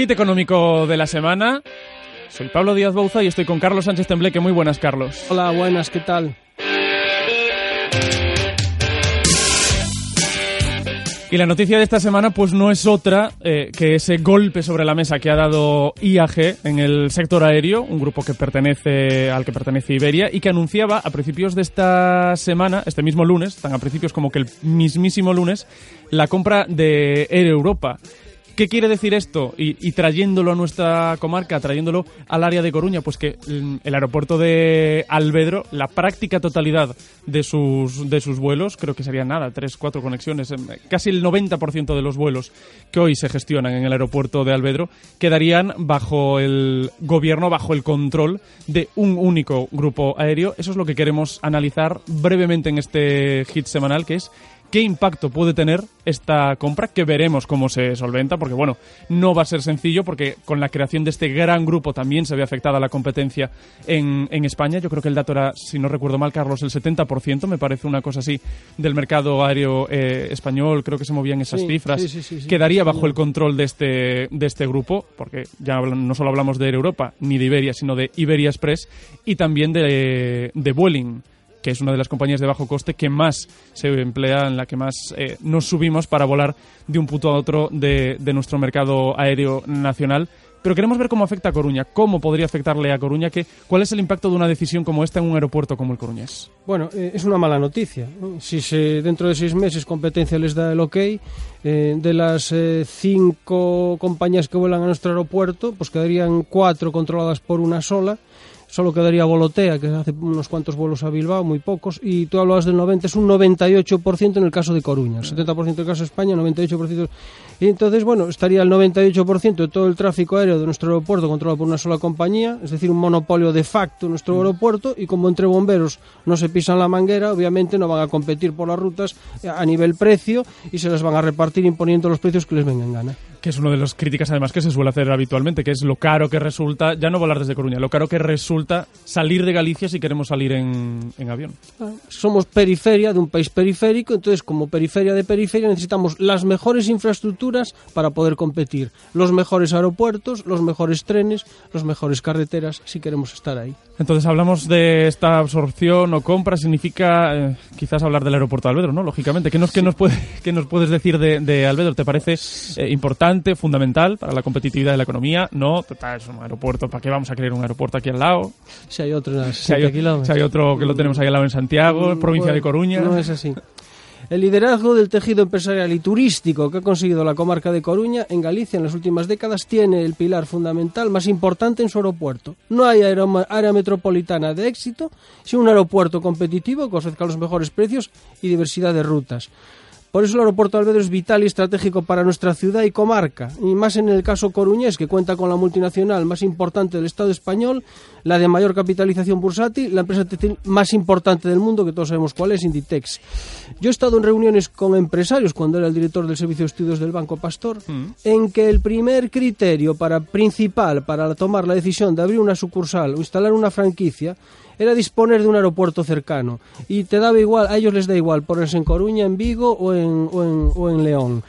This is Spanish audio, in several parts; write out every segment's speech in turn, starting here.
hit económico de la semana. Soy Pablo Díaz Bouza y estoy con Carlos Sánchez Tembleque. Muy buenas, Carlos. Hola, buenas, ¿qué tal? Y la noticia de esta semana pues no es otra eh, que ese golpe sobre la mesa que ha dado IAG en el sector aéreo, un grupo que pertenece al que pertenece Iberia y que anunciaba a principios de esta semana, este mismo lunes, tan a principios como que el mismísimo lunes, la compra de Air Europa. ¿Qué quiere decir esto? Y, trayéndolo a nuestra comarca, trayéndolo al área de Coruña, pues que el aeropuerto de Alvedro, la práctica totalidad de sus, de sus vuelos, creo que serían nada, tres, cuatro conexiones, em, casi el 90% de los vuelos que hoy se gestionan en el aeropuerto de Alvedro, quedarían bajo el gobierno, bajo el control de un único grupo aéreo. Eso es lo que queremos analizar brevemente en este hit semanal, que es qué impacto puede tener esta compra, que veremos cómo se solventa, porque bueno, no va a ser sencillo, porque con la creación de este gran grupo también se ve afectada la competencia en, en España. Yo creo que el dato era, si no recuerdo mal, Carlos, el 70%, me parece una cosa así, del mercado aéreo eh, español, creo que se movían esas cifras, quedaría bajo el control de este, de este grupo, porque ya no solo hablamos de Air Europa ni de Iberia, sino de Iberia Express y también de, de Vueling que es una de las compañías de bajo coste que más se emplea, en la que más eh, nos subimos para volar de un punto a otro de, nuestro mercado aéreo nacional. Pero queremos ver cómo afecta a Coruña, cómo podría afectarle a Coruña, que, cuál es el impacto de una decisión como esta en un aeropuerto como el Coruñés. Bueno, eh, es una mala noticia. Si se, dentro de seis meses competencia les da el ok, eh, de las cinco compañías que vuelan a nuestro aeropuerto, pues quedarían cuatro controladas por una sola solo quedaría Volotea, que hace unos cuantos vuelos a Bilbao, muy pocos, y tú hablabas del 90, es un 98% en el caso de Coruña, 70% en el caso de España, 98%. Y entonces, bueno, estaría el 98% de todo el tráfico aéreo de nuestro aeropuerto controlado por una sola compañía, es decir, un monopolio de facto en nuestro aeropuerto, y como entre bomberos no se pisan la manguera, obviamente no van a competir por las rutas a nivel precio y se las van a repartir imponiendo los precios que les vengan en gana que es una de las críticas además que se suele hacer habitualmente, que es lo caro que resulta, ya no volar desde Coruña, lo caro que resulta salir de Galicia si queremos salir en, en avión. Somos periferia de un país periférico, entonces como periferia de periferia necesitamos las mejores infraestructuras para poder competir, los mejores aeropuertos, los mejores trenes, las mejores carreteras, si queremos estar ahí. Entonces hablamos de esta absorción o compra, significa eh, quizás hablar del aeropuerto de Alvedro, ¿no? Lógicamente, ¿qué nos, nos, puede, qué nos puedes decir de, de Alvedro? ¿Te parece eh, importante? Fundamental para la competitividad de la economía. No, total, es un aeropuerto. ¿Para qué vamos a querer un aeropuerto aquí al lado? Si hay otro, si hay, otro que lo tenemos ahí al lado en Santiago, mm, provincia de Coruña. No es así. El liderazgo del tejido empresarial y turístico que ha conseguido la comarca de Coruña en Galicia en las últimas décadas tiene el pilar fundamental más importante en su aeropuerto. No hay área metropolitana de éxito sin un aeropuerto competitivo que ofrezca los mejores precios y diversidad de rutas. Por eso el aeropuerto de Alvedro es vital y estratégico para nuestra ciudad y comarca, y más en el caso coruñés, que cuenta con la multinacional más importante del Estado español, la de mayor capitalización bursátil, la empresa más importante del mundo, que todos sabemos cuál es, Inditex. Yo he estado en reuniones con empresarios cuando era el director del Servicio de Estudios del Banco Pastor, mm. en que el primer criterio para, principal para tomar la decisión de abrir una sucursal o instalar una franquicia era disponer de un aeropuerto cercano y te daba igual, a ellos les da igual ponerse en Coruña, en Vigo o en, o en, o en León.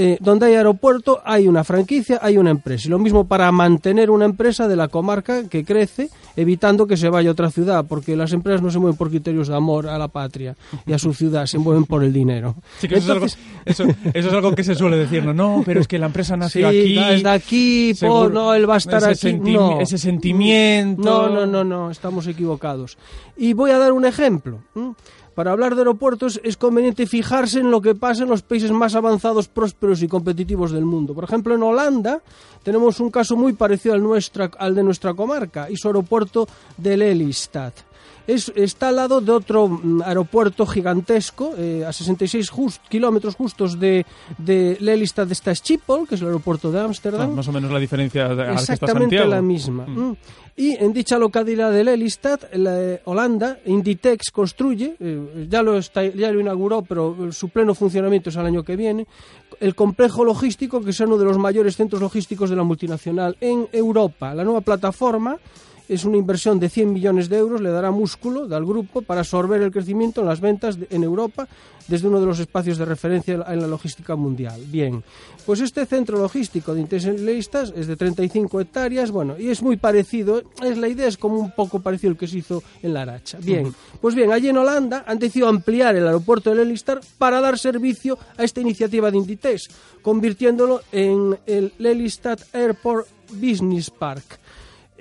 Eh, donde hay aeropuerto hay una franquicia, hay una empresa. Y lo mismo para mantener una empresa de la comarca que crece, evitando que se vaya a otra ciudad, porque las empresas no se mueven por criterios de amor a la patria y a su ciudad, se mueven por el dinero. eso, es algo, que se suele decir, no, no, pero es que la empresa nació aquí. Es de aquí, no, él va a estar ese aquí. no. Ese sentimiento. No, no, no, no, estamos equivocados. Y voy a dar un ejemplo. Para hablar de aeropuertos es conveniente fijarse en lo que pasa en los países más avanzados, prósperos y competitivos del mundo. Por ejemplo, en Holanda tenemos un caso muy parecido al, nuestra, al de nuestra comarca y su aeropuerto de Lelystad está al lado de otro mm, aeropuerto gigantesco, eh, a 66 kilómetros justos de, de Lelystad de Schiphol, que es el aeropuerto de Ámsterdam. Ah, más o menos la diferencia de Exactamente la misma. Mm. Mm. Y en dicha localidad de Lelystad, la, eh, Holanda, Inditex construye, eh, ya, lo ya lo inauguró, pero su pleno funcionamiento es el año que viene, el complejo logístico que es uno de los mayores centros logísticos de la multinacional en Europa. La nueva plataforma es una inversión de 100 millones de euros, le dará músculo al grupo para absorber el crecimiento en las ventas en Europa desde uno de los espacios de referencia en la logística mundial. Bien, pues este centro logístico de Intensilistas es de 35 hectáreas, bueno, y es muy parecido, es la idea es como un poco parecido al que se hizo en la Aracha. Bien, pues bien, allí en Holanda han decidido ampliar el aeropuerto de Lelystad para dar servicio a esta iniciativa de Inditex, convirtiéndolo en el Lelystad Airport Business Park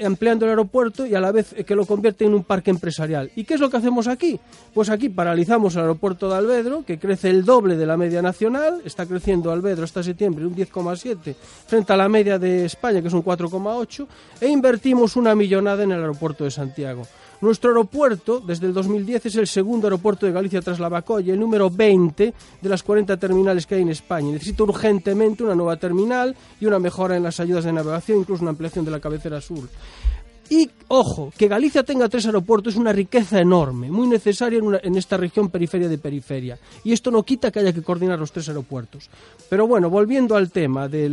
ampliando el aeropuerto y a la vez que lo convierte en un parque empresarial. ¿Y qué es lo que hacemos aquí? Pues aquí paralizamos el aeropuerto de Albedro, que crece el doble de la media nacional, está creciendo Albedro hasta septiembre un 10,7 frente a la media de España, que es un 4,8, e invertimos una millonada en el aeropuerto de Santiago. Nuestro aeropuerto, desde el 2010, es el segundo aeropuerto de Galicia tras la Bacolla, el número 20 de las 40 terminales que hay en España. Necesita urgentemente una nueva terminal y una mejora en las ayudas de navegación, incluso una ampliación de la cabecera sur. Y, ojo, que Galicia tenga tres aeropuertos es una riqueza enorme, muy necesaria en, esta región periferia de periferia. Y esto no quita que haya que coordinar los tres aeropuertos. Pero bueno, volviendo al tema de,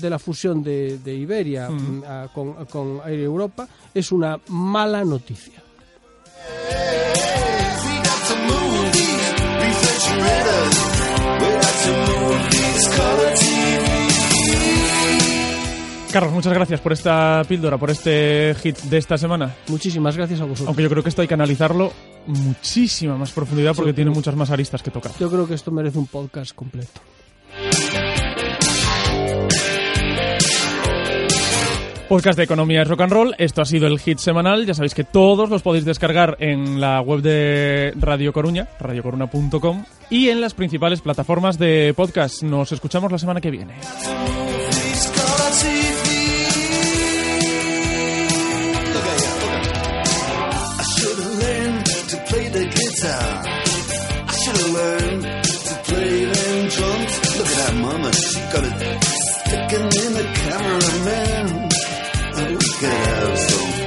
la, fusión de, Iberia mm, con, con Air Europa, es una mala noticia. Carlos, muchas gracias por esta píldora, por este hit de esta semana. Muchísimas gracias a vosotros. Aunque yo creo que esto hay que analizarlo muchísima más profundidad porque tiene muchas más aristas que tocar. Yo creo que esto merece un podcast completo. Podcast de Economía es Rock and Roll. Esto ha sido el hit semanal. Ya sabéis que todos los podéis descargar en la web de Radio Coruña, radiocoruna.com y en las principales plataformas de podcast. Nos escuchamos la semana que viene. Got it sticking in the cameraman. We could have some